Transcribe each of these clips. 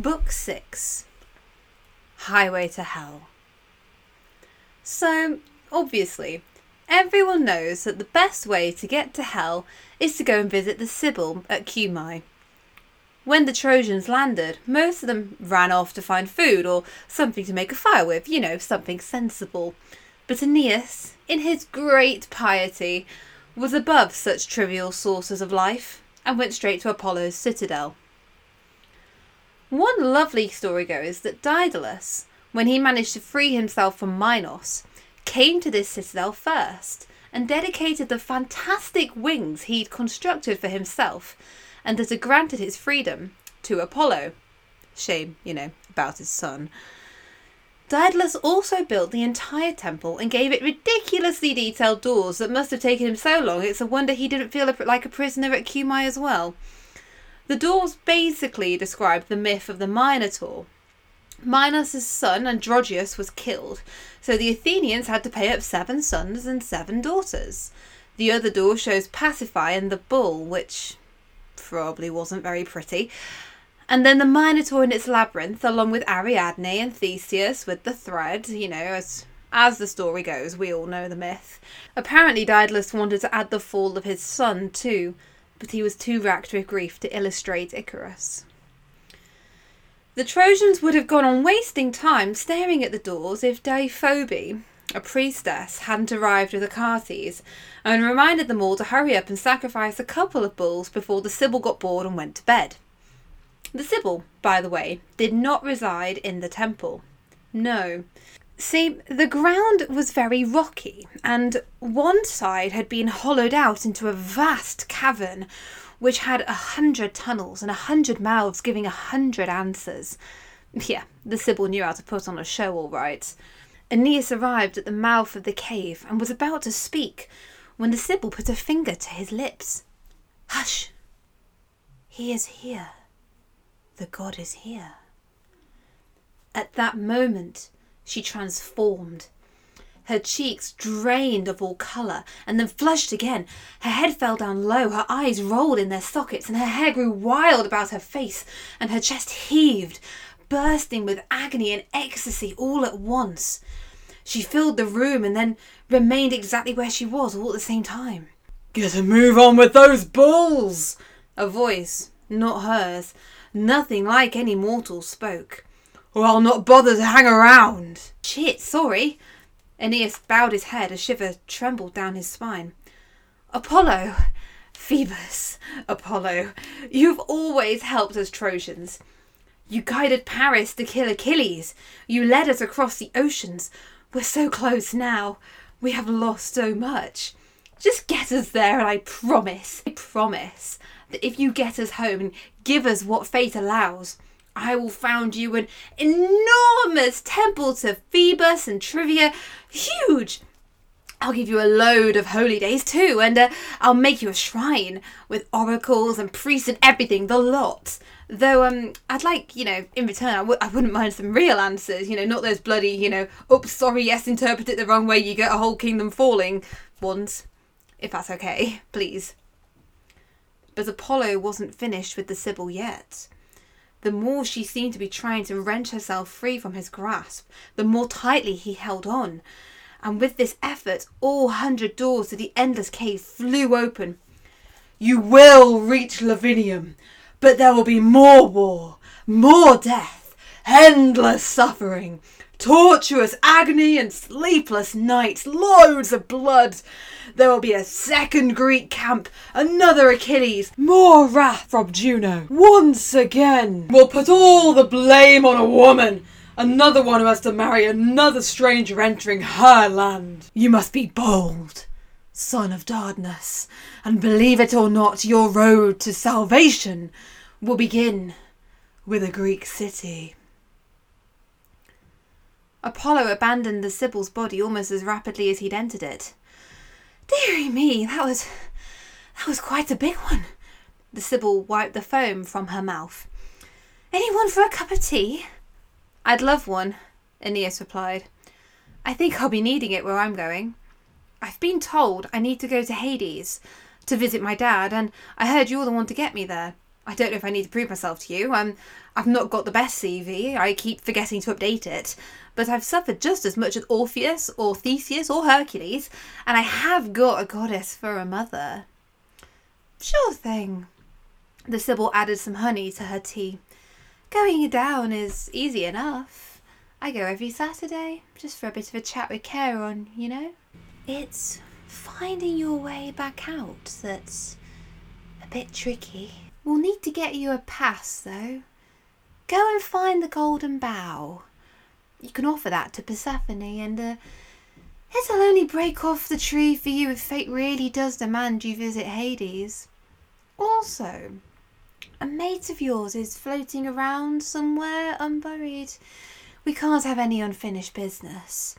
Book 6 Highway to Hell. So, obviously, everyone knows that the best way to get to hell is to go and visit the Sibyl at Cumae. When the Trojans landed, most of them ran off to find food or something to make a fire with, you know, something sensible. But Aeneas, in his great piety, was above such trivial sources of life and went straight to Apollo's citadel. One lovely story goes that Daedalus, when he managed to free himself from Minos, came to this citadel first and dedicated the fantastic wings he'd constructed for himself and that had granted his freedom to Apollo. Shame, you know, about his son. Daedalus also built the entire temple and gave it ridiculously detailed doors that must have taken him so long it's a wonder he didn't feel like a prisoner at Cumae as well. The doors basically describe the myth of the Minotaur. Minos' son Androgeus was killed, so the Athenians had to pay up seven sons and seven daughters. The other door shows Pasiphae and the bull, which probably wasn't very pretty. And then the Minotaur in its labyrinth, along with Ariadne and Theseus with the thread, you know, as as the story goes, we all know the myth. Apparently, Daedalus wanted to add the fall of his son too, but he was too racked with grief to illustrate Icarus. The Trojans would have gone on wasting time staring at the doors if Deiphobe, a priestess, hadn't arrived with Achates and reminded them all to hurry up and sacrifice a couple of bulls before the Sibyl got bored and went to bed. The Sibyl, by the way, did not reside in the temple. No, See, the ground was very rocky, and one side had been hollowed out into a vast cavern which had a hundred tunnels and a hundred mouths giving a hundred answers. Yeah, the Sibyl knew how to put on a show all right. Aeneas arrived at the mouth of the cave and was about to speak when the Sibyl put a finger to his lips. Hush! He is here. The god is here. At that moment, she transformed. Her cheeks drained of all colour and then flushed again. Her head fell down low, her eyes rolled in their sockets, and her hair grew wild about her face, and her chest heaved, bursting with agony and ecstasy all at once. She filled the room and then remained exactly where she was all at the same time. Get a move on with those bulls! A voice, not hers, nothing like any mortal, spoke or I'll not bother to hang around. Shit, sorry. Aeneas bowed his head, a shiver trembled down his spine. Apollo! Phoebus! Apollo! You've always helped us Trojans. You guided Paris to kill Achilles. You led us across the oceans. We're so close now. We have lost so much. Just get us there, and I promise, I promise, that if you get us home and give us what fate allows, I will found you an enormous temple to Phoebus and Trivia. Huge! I'll give you a load of holy days too, and uh, I'll make you a shrine with oracles and priests and everything, the lot. Though um, I'd like, you know, in return, I w- I wouldn't mind some real answers, you know, not those bloody, you know, oops, sorry, yes, interpret it the wrong way, you get a whole kingdom falling ones. If that's okay, please. But Apollo wasn't finished with the Sibyl yet the more she seemed to be trying to wrench herself free from his grasp, the more tightly he held on. And with this effort, all hundred doors to the endless cave flew open. You will reach Lavinium, but there will be more war, more death, endless suffering, tortuous agony and sleepless nights, loads of blood. There will be a second Greek camp, another Achilles, more wrath from Juno. Once again, we'll put all the blame on a woman. Another one who has to marry another stranger entering her land. You must be bold, son of Dardanus, and believe it or not, your road to salvation will begin with a Greek city. Apollo abandoned the Sibyl's body almost as rapidly as he'd entered it. Deary me, that was that was quite a big one. The Sibyl wiped the foam from her mouth. Anyone for a cup of tea? I'd love one, Aeneas replied. I think I'll be needing it where I'm going. I've been told I need to go to Hades to visit my dad, and I heard you're the one to get me there. I don't know if I need to prove myself to you. I'm, I've not got the best CV. I keep forgetting to update it. But I've suffered just as much as Orpheus or Theseus or Hercules, and I have got a goddess for a mother. Sure thing. The Sibyl added some honey to her tea. Going down is easy enough. I go every Saturday, just for a bit of a chat with Charon, you know? It's finding your way back out that's a bit tricky. We'll need to get you a pass, though. Go and find the golden bough. You can offer that to Persephone, and uh, it'll only break off the tree for you if fate really does demand you visit Hades. Also, a mate of yours is floating around somewhere unburied. We can't have any unfinished business.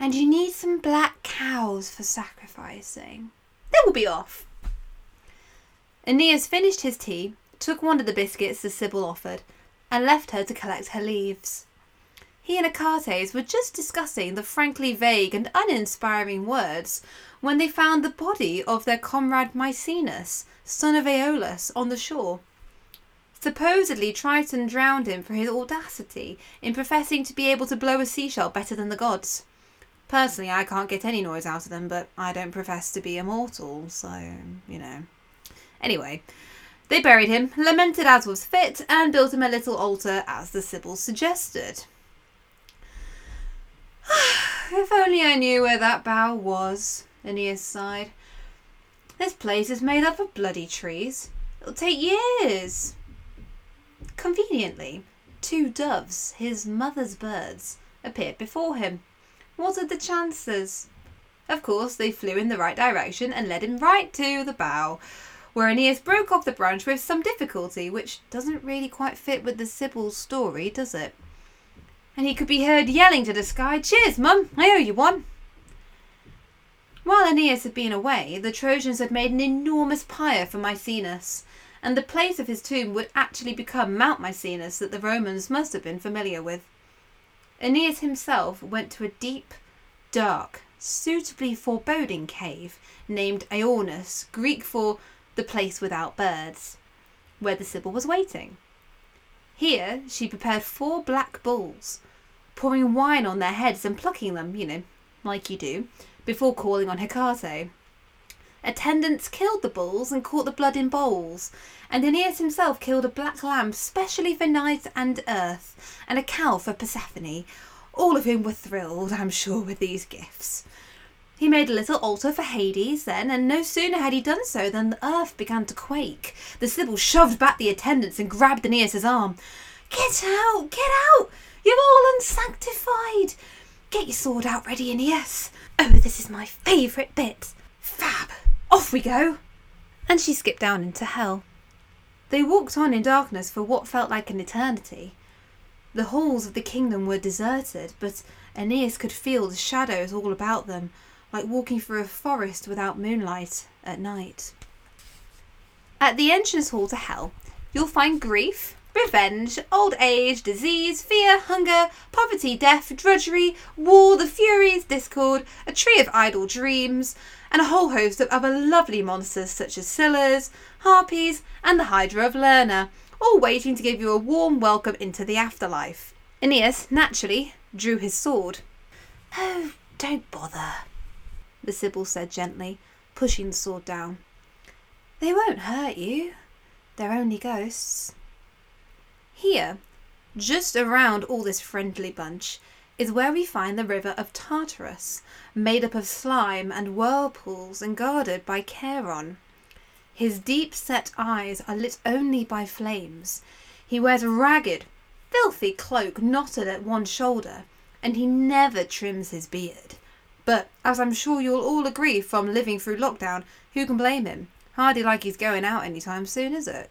And you need some black cows for sacrificing. Then we'll be off. Aeneas finished his tea, took one of the biscuits the Sibyl offered, and left her to collect her leaves. He and Achates were just discussing the frankly vague and uninspiring words when they found the body of their comrade Misenus, son of Aeolus, on the shore. Supposedly, Triton drowned him for his audacity in professing to be able to blow a seashell better than the gods. Personally, I can't get any noise out of them, but I don't profess to be immortal, so, you know. Anyway, they buried him, lamented as was fit, and built him a little altar as the Sibyl suggested. if only I knew where that bough was, Aeneas sighed. This place is made up of bloody trees. It'll take years. Conveniently, two doves, his mother's birds, appeared before him. What are the chances? Of course, they flew in the right direction and led him right to the bough, where Aeneas broke off the branch with some difficulty, which doesn't really quite fit with the Sibyl's story, does it? And he could be heard yelling to the sky, Cheers, Mum, I owe you one. While Aeneas had been away, the Trojans had made an enormous pyre for Misenus, and the place of his tomb would actually become Mount Misenus that the Romans must have been familiar with. Aeneas himself went to a deep, dark, suitably foreboding cave named Aornus, Greek for the place without birds, where the Sibyl was waiting. Here she prepared four black bulls, pouring wine on their heads and plucking them, you know, like you do, before calling on Hecate. Attendants killed the bulls and caught the blood in bowls, and Aeneas himself killed a black lamb specially for night and earth, and a cow for Persephone, all of whom were thrilled, I'm sure, with these gifts. He made a little altar for Hades then, and no sooner had he done so than the earth began to quake. The Sibyl shoved back the attendants and grabbed Aeneas's arm. Get out! Get out! You're all unsanctified! Get your sword out ready, Aeneas. Oh, this is my favourite bit. Fab! Off we go! And she skipped down into hell. They walked on in darkness for what felt like an eternity. The halls of the kingdom were deserted, but Aeneas could feel the shadows all about them, like walking through a forest without moonlight at night. At the entrance hall to hell, you'll find grief, revenge, old age, disease, fear, hunger, poverty, death, drudgery, war, the furies, discord, a tree of idle dreams, and a whole host of other lovely monsters such as Scyllas, harpies, and the Hydra of Lerna, all waiting to give you a warm welcome into the afterlife. Aeneas, naturally, drew his sword. Oh, don't bother, the Sibyl said gently, pushing the sword down. They won't hurt you. They're only ghosts. Here, just around all this friendly bunch, is where we find the river of Tartarus, made up of slime and whirlpools and guarded by Charon. His deep set eyes are lit only by flames. He wears a ragged, filthy cloak knotted at one shoulder, and he never trims his beard. But as I'm sure you'll all agree from living through lockdown, who can blame him? Hardly like he's going out anytime soon, is it?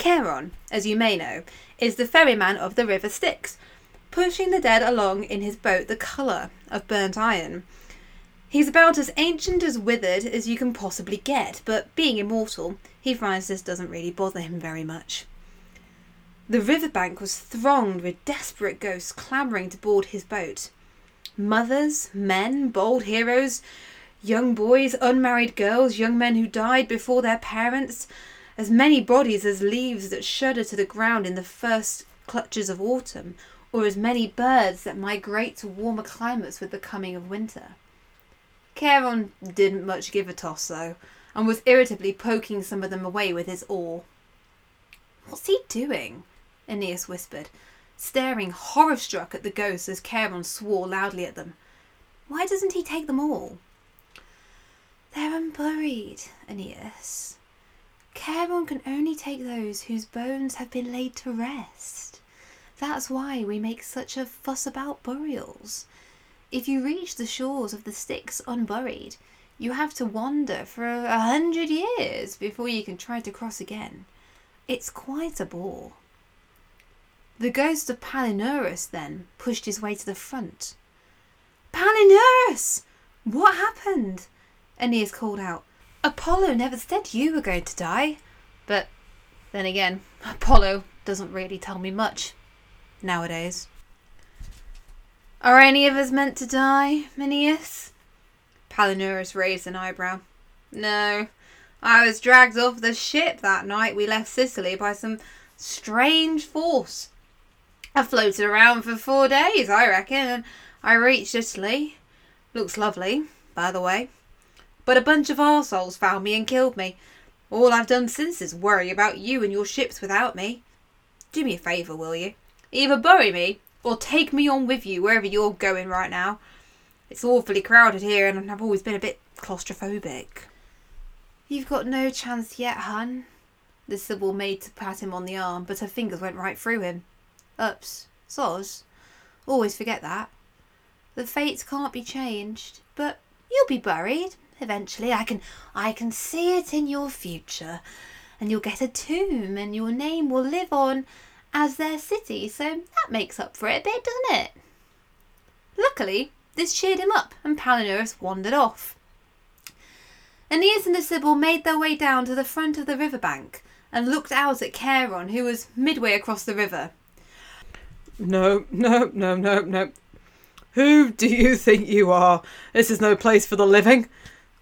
Charon, as you may know, is the ferryman of the River Styx, pushing the dead along in his boat the colour of burnt iron. He's about as ancient as withered as you can possibly get, but being immortal, he finds this doesn't really bother him very much. The riverbank was thronged with desperate ghosts clamouring to board his boat. Mothers, men, bold heroes, young boys, unmarried girls, young men who died before their parents, as many bodies as leaves that shudder to the ground in the first clutches of autumn, or as many birds that migrate to warmer climates with the coming of winter. Charon didn't much give a toss, though, and was irritably poking some of them away with his oar. What's he doing? Aeneas whispered, staring horror struck at the ghosts as Charon swore loudly at them. Why doesn't he take them all? They're unburied, Aeneas. Charon can only take those whose bones have been laid to rest. That's why we make such a fuss about burials. If you reach the shores of the Styx unburied, you have to wander for a hundred years before you can try to cross again. It's quite a bore. The ghost of Palinurus then pushed his way to the front. Palinurus! What happened? Aeneas called out. Apollo never said you were going to die. But then again, Apollo doesn't really tell me much nowadays. Are any of us meant to die, Aeneas? Palinurus raised an eyebrow. No, I was dragged off the ship that night we left Sicily by some strange force. I floated around for four days, I reckon, and I reached Italy. Looks lovely, by the way. But a bunch of arseholes found me and killed me. All I've done since is worry about you and your ships without me. Do me a favour, will you? Either bury me or take me on with you wherever you're going right now. It's awfully crowded here and I've always been a bit claustrophobic. You've got no chance yet, hun. The Sibyl made to pat him on the arm, but her fingers went right through him. Ups, soz. Always forget that. The fates can't be changed, but you'll be buried eventually. I can I can see it in your future. And you'll get a tomb and your name will live on as their city, so that makes up for it a bit, doesn't it? Luckily, this cheered him up, and Palinurus wandered off. Aeneas and the Sibyl made their way down to the front of the river bank and looked out at Charon, who was midway across the river. No, no, no, no, no. Who do you think you are? This is no place for the living.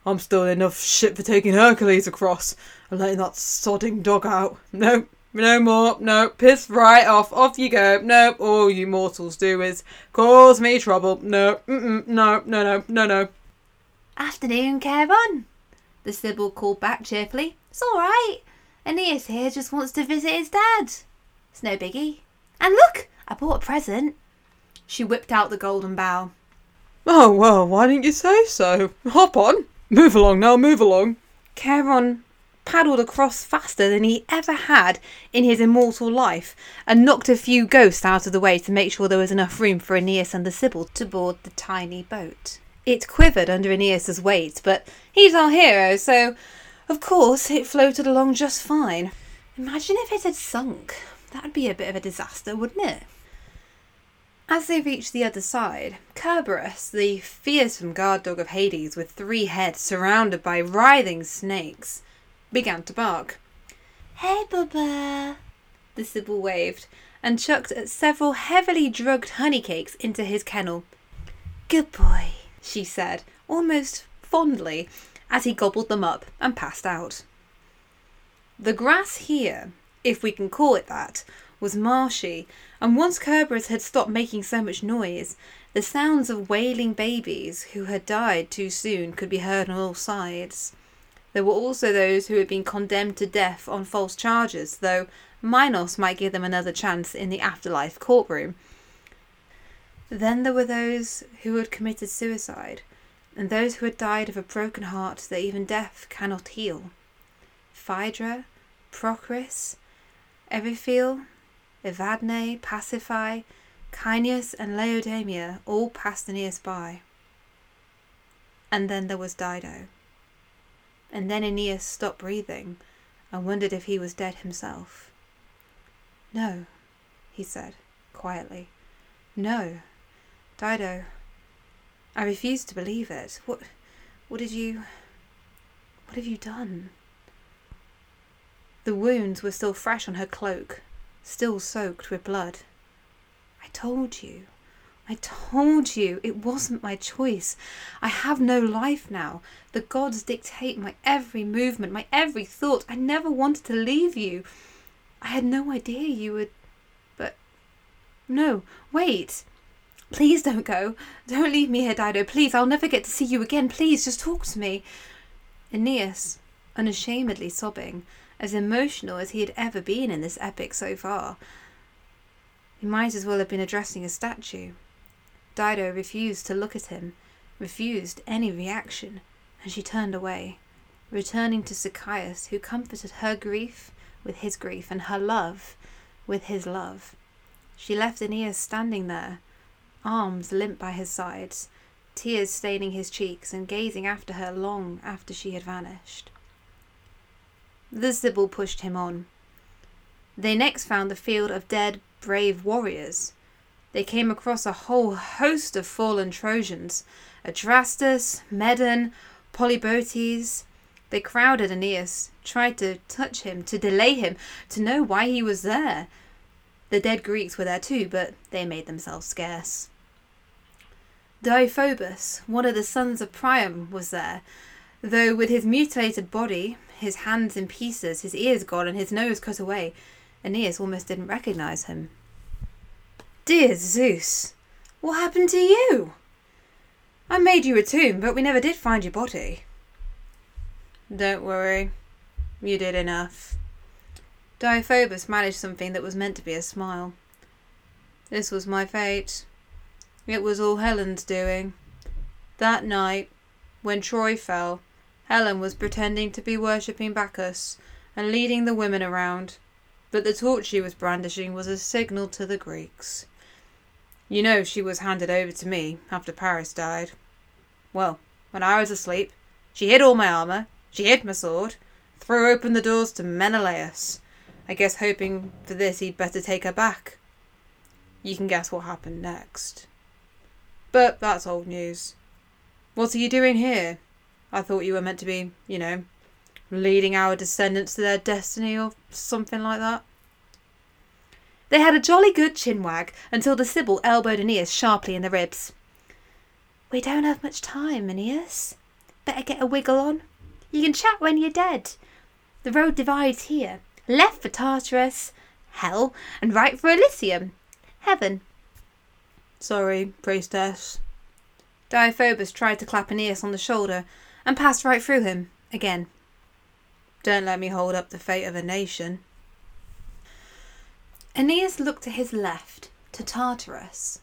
I'm still enough shit for taking Hercules across and letting that sodding dog out. No, no more. No, piss right off. Off you go. No, all you mortals do is cause me trouble. No, no, no, no, no, no. Afternoon, Charon. The Sibyl called back cheerfully. It's all right. Aeneas here just wants to visit his dad. It's no biggie. And look, I bought a present. She whipped out the golden bowl. Oh, well, why didn't you say so? Hop on. Move along now, move along. Charon paddled across faster than he ever had in his immortal life and knocked a few ghosts out of the way to make sure there was enough room for Aeneas and the Sibyl to board the tiny boat. It quivered under Aeneas's weight, but he's our hero, so of course it floated along just fine. Imagine if it had sunk. That'd be a bit of a disaster, wouldn't it? As they reached the other side, Kerberos, the fearsome guard dog of Hades with three heads surrounded by writhing snakes, began to bark. Hey, Bubba! The Sibyl waved and chucked at several heavily drugged honey cakes into his kennel. Good boy, she said, almost fondly, as he gobbled them up and passed out. The grass here, if we can call it that, was marshy, and once Kerberos had stopped making so much noise, the sounds of wailing babies who had died too soon could be heard on all sides. There were also those who had been condemned to death on false charges, though Minos might give them another chance in the afterlife courtroom. Then there were those who had committed suicide, and those who had died of a broken heart that even death cannot heal. Phaedra, Procris, Eriphyle, Evadne, Pasiphae, Caeneus, and Laodamia all passed Aeneas by. And then there was Dido. And then Aeneas stopped breathing and wondered if he was dead himself. No, he said, quietly. No, Dido. I refuse to believe it. What what did you what have you done? The wounds were still fresh on her cloak, still soaked with blood. I told you. I told you it wasn't my choice. I have no life now. The gods dictate my every movement, my every thought. I never wanted to leave you. I had no idea you would. But. No, wait. Please don't go. Don't leave me here, Dido. Please, I'll never get to see you again. Please, just talk to me. Aeneas, unashamedly sobbing, as emotional as he had ever been in this epic so far. He might as well have been addressing a statue. Dido refused to look at him, refused any reaction, and she turned away, returning to Sychaeus, who comforted her grief with his grief and her love with his love. She left Aeneas standing there, arms limp by his sides, tears staining his cheeks, and gazing after her long after she had vanished. The Sibyl pushed him on. They next found the field of dead, brave warriors, they came across a whole host of fallen Trojans Adrastus, Medon, Polybotes. They crowded Aeneas, tried to touch him, to delay him, to know why he was there. The dead Greeks were there too, but they made themselves scarce. Deiphobus, one of the sons of Priam, was there, though with his mutilated body, his hands in pieces, his ears gone, and his nose cut away, Aeneas almost didn't recognize him. Dear Zeus, what happened to you? I made you a tomb, but we never did find your body. Don't worry, you did enough. Deiphobus managed something that was meant to be a smile. This was my fate. It was all Helen's doing. That night, when Troy fell, Helen was pretending to be worshipping Bacchus and leading the women around, but the torch she was brandishing was a signal to the Greeks. You know she was handed over to me after Paris died. Well, when I was asleep, she hid all my armour, she hid my sword, threw open the doors to Menelaus, I guess hoping for this he'd better take her back. You can guess what happened next. But that's old news. What are you doing here? I thought you were meant to be, you know, leading our descendants to their destiny or something like that. They had a jolly good chinwag until the Sibyl elbowed Aeneas sharply in the ribs. We don't have much time, Aeneas. Better get a wiggle on. You can chat when you're dead. The road divides here. Left for Tartarus, hell, and right for Elysium, heaven. Sorry, priestess. Deiphobus tried to clap Aeneas on the shoulder and passed right through him again. Don't let me hold up the fate of a nation. Aeneas looked to his left, to Tartarus.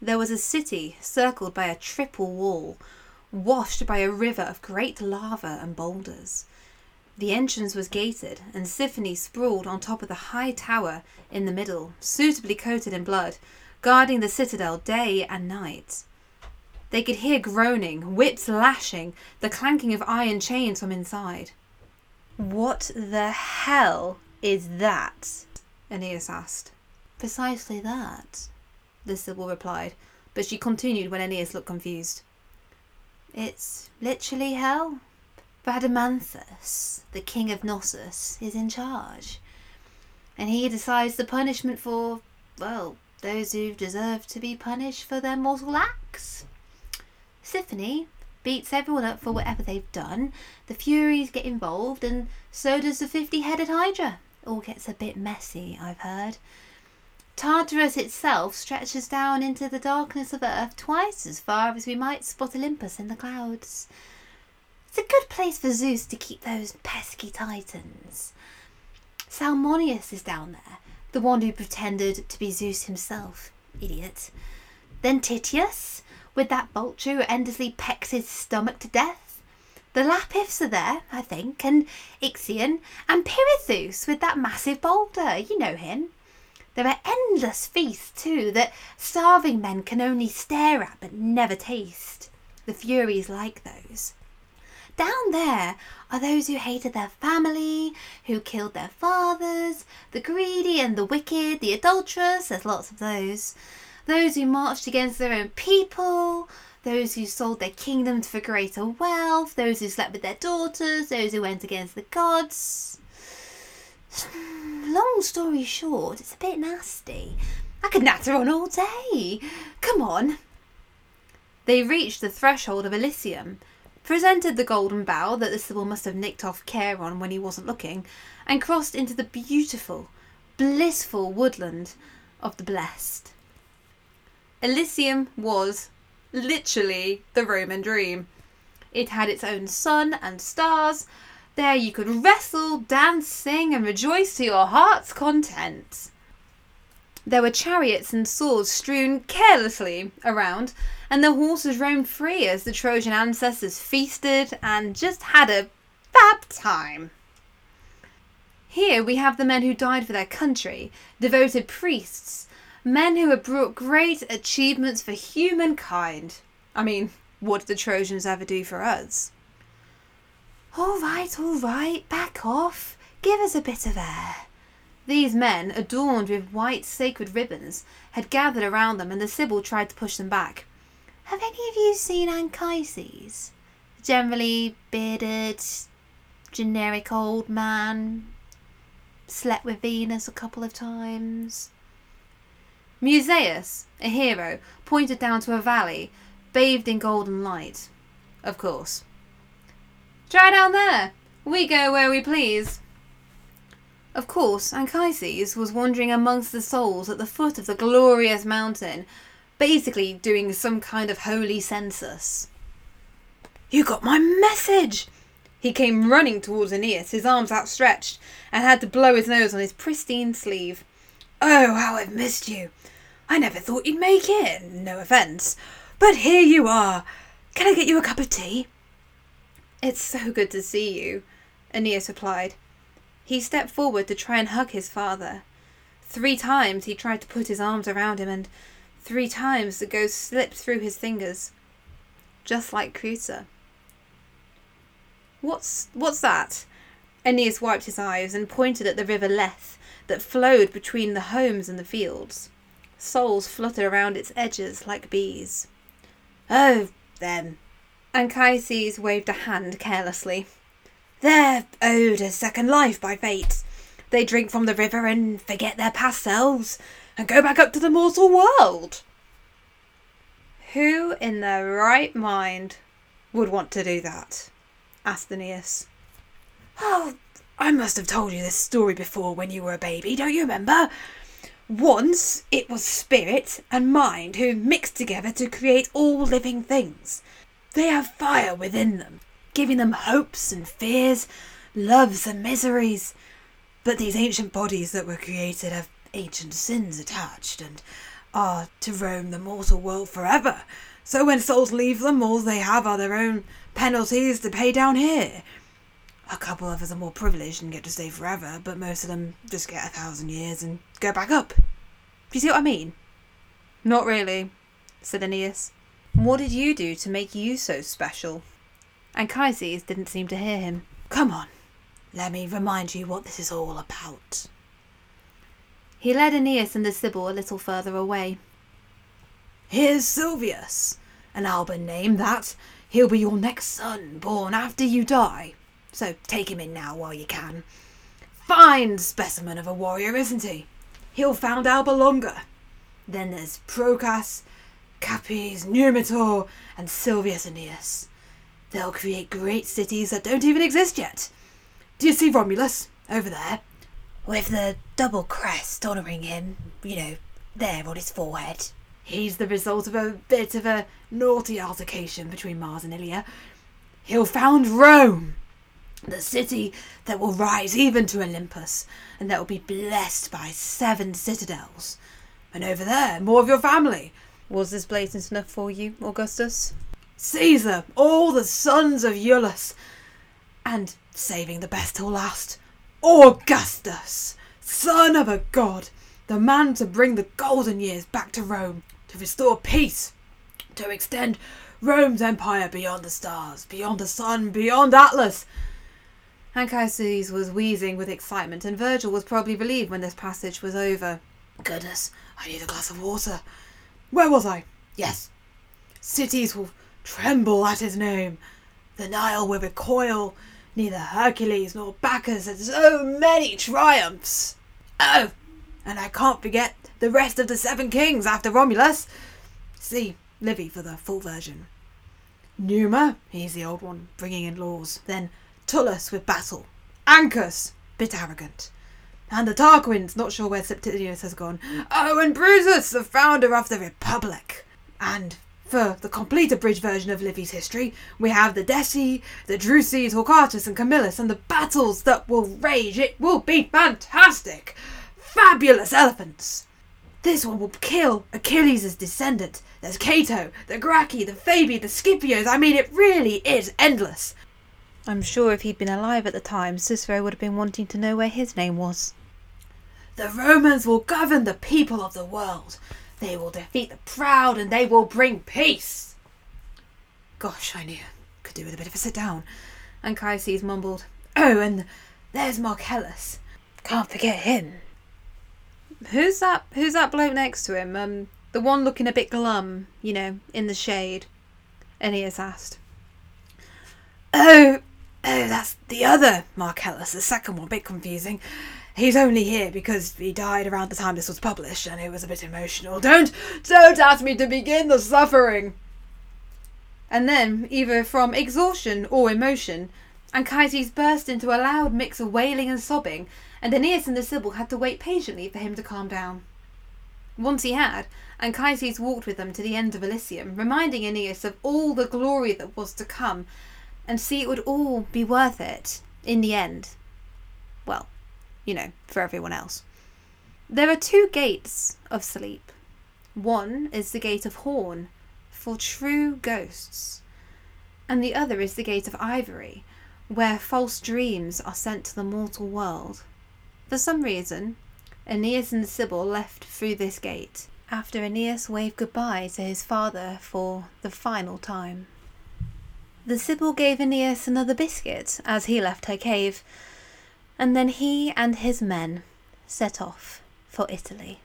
There was a city circled by a triple wall, washed by a river of great lava and boulders. The entrance was gated, and Tisiphone sprawled on top of the high tower in the middle, suitably coated in blood, guarding the citadel day and night. They could hear groaning, whips lashing, the clanking of iron chains from inside. What the hell is that? Aeneas asked. Precisely that, the Sibyl replied, but she continued when Aeneas looked confused. It's literally hell. Rhadamanthus, the king of Knossos, is in charge. And he decides the punishment for, well, those who deserve to be punished for their mortal acts. Tisiphone beats everyone up for whatever they've done. The Furies get involved, and so does the fifty headed Hydra all gets a bit messy, I've heard. Tartarus itself stretches down into the darkness of Earth twice as far as we might spot Olympus in the clouds. It's a good place for Zeus to keep those pesky titans. Salmoneus is down there, the one who pretended to be Zeus himself. Idiot. Then Tityus, with that vulture who endlessly pecks his stomach to death. The Lapiths are there, I think, and Ixion, and Pirithous with that massive boulder. You know him. There are endless feasts, too, that starving men can only stare at but never taste. The Furies like those. Down there are those who hated their family, who killed their fathers, the greedy and the wicked, the adulterous, there's lots of those. Those who marched against their own people, those who sold their kingdoms for greater wealth, those who slept with their daughters, those who went against the gods. Long story short, it's a bit nasty. I could natter on all day. Come on. They reached the threshold of Elysium, presented the golden bough that the Sibyl must have nicked off Charon when he wasn't looking, and crossed into the beautiful, blissful woodland of the blessed. Elysium was literally the Roman dream. It had its own sun and stars. There you could wrestle, dance, sing, and rejoice to your heart's content. There were chariots and swords strewn carelessly around, and the horses roamed free as the Trojan ancestors feasted and just had a fab time. Here we have the men who died for their country, devoted priests, men who have brought great achievements for humankind. I mean, what did the Trojans ever do for us? All right, all right, back off. Give us a bit of air. These men, adorned with white sacred ribbons, had gathered around them, and the Sibyl tried to push them back. Have any of you seen Anchises? Generally bearded, generic old man. Slept with Venus a couple of times. Musaeus, a hero, pointed down to a valley, bathed in golden light. Of course. Try down there. We go where we please. Of course, Anchises was wandering amongst the souls at the foot of the glorious mountain, basically doing some kind of holy census. You got my message! He came running towards Aeneas, his arms outstretched, and had to blow his nose on his pristine sleeve. Oh, how I've missed you! I never thought you'd make it, no offence. But here you are. Can I get you a cup of tea? It's so good to see you, Aeneas replied. He stepped forward to try and hug his father. Three times he tried to put his arms around him, and three times the ghost slipped through his fingers, just like Creusa. What's what's that? Aeneas wiped his eyes and pointed at the river Lethe that flowed between the homes and the fields. Souls flutter around its edges like bees. Oh, them. Anchises waved a hand carelessly. They're owed a second life by fate. They drink from the river and forget their past selves and go back up to the mortal world. Who in their right mind would want to do that? asked Aeneas. Oh, I must have told you this story before when you were a baby, don't you remember? Once it was spirit and mind who mixed together to create all living things. They have fire within them, giving them hopes and fears, loves and miseries. But these ancient bodies that were created have ancient sins attached and are to roam the mortal world forever. So when souls leave them, all they have are their own penalties to pay down here. A couple of us are more privileged and get to stay forever, but most of them just get a thousand years and go back up. Do you see what I mean? Not really, said Aeneas. What did you do to make you so special? Anchises didn't seem to hear him. Come on, let me remind you what this is all about. He led Aeneas and the Sibyl a little further away. Here's Silvius, an Alban name that. He'll be your next son, born after you die. So take him in now while you can. Fine specimen of a warrior, isn't he? He'll found Alba Longa. Then there's Procas, Capys, Numitor, and Silvius Aeneas. They'll create great cities that don't even exist yet. Do you see Romulus over there? With the double crest honouring him, you know, there on his forehead. He's the result of a bit of a naughty altercation between Mars and Ilia. He'll found Rome, the city that will rise even to Olympus, and that will be blessed by seven citadels. And over there, more of your family. Was this blatant enough for you, Augustus? Caesar, all the sons of Iulus, and saving the best till last, Augustus, son of a god, the man to bring the golden years back to Rome, to restore peace, to extend Rome's empire beyond the stars, beyond the sun, beyond Atlas. Anchises was wheezing with excitement, and Virgil was probably relieved when this passage was over. Goodness, I need a glass of water. Where was I? Yes. Cities will tremble at his name. The Nile will recoil. Neither Hercules nor Bacchus had so many triumphs. Oh, and I can't forget the rest of the seven kings after Romulus. See Livy for the full version. Numa, he's the old one, bringing in laws. Then Tullus with battle. Ancus, bit arrogant. And the Tarquins, not sure where Septimius has gone. Oh, and Brutus, the founder of the Republic. And for the complete abridged version of Livy's history, we have the Decii, the Drusi, Torquatus, and Camillus, and the battles that will rage. It will be fantastic! Fabulous elephants! This one will kill Achilles' descendant. There's Cato, the Gracchi, the Fabii, the Scipios. I mean, it really is endless. I'm sure if he'd been alive at the time, Cicero would have been wanting to know where his name was. The Romans will govern the people of the world. They will defeat the proud and they will bring peace. Gosh, I knew. Could do with a bit of a sit down. Anchises mumbled. Oh, and there's Marcellus. Can't forget him. Who's that? Who's that bloke next to him? Um, the one looking a bit glum, you know, in the shade. Aeneas asked. Oh, oh, that's the other Marcellus, the second one. A bit confusing. He's only here because he died around the time this was published, and it was a bit emotional. Don't, don't ask me to begin the suffering. And then, either from exhaustion or emotion, Anchises burst into a loud mix of wailing and sobbing, and Aeneas and the Sibyl had to wait patiently for him to calm down. Once he had, Anchises walked with them to the end of Elysium, reminding Aeneas of all the glory that was to come, and see it would all be worth it in the end. Well, you know, for everyone else. There are two gates of sleep. One is the gate of horn, for true ghosts, and the other is the gate of ivory, where false dreams are sent to the mortal world. For some reason, Aeneas and the Sibyl left through this gate, after Aeneas waved goodbye to his father for the final time. The Sibyl gave Aeneas another biscuit as he left her cave, and then he and his men set off for Italy.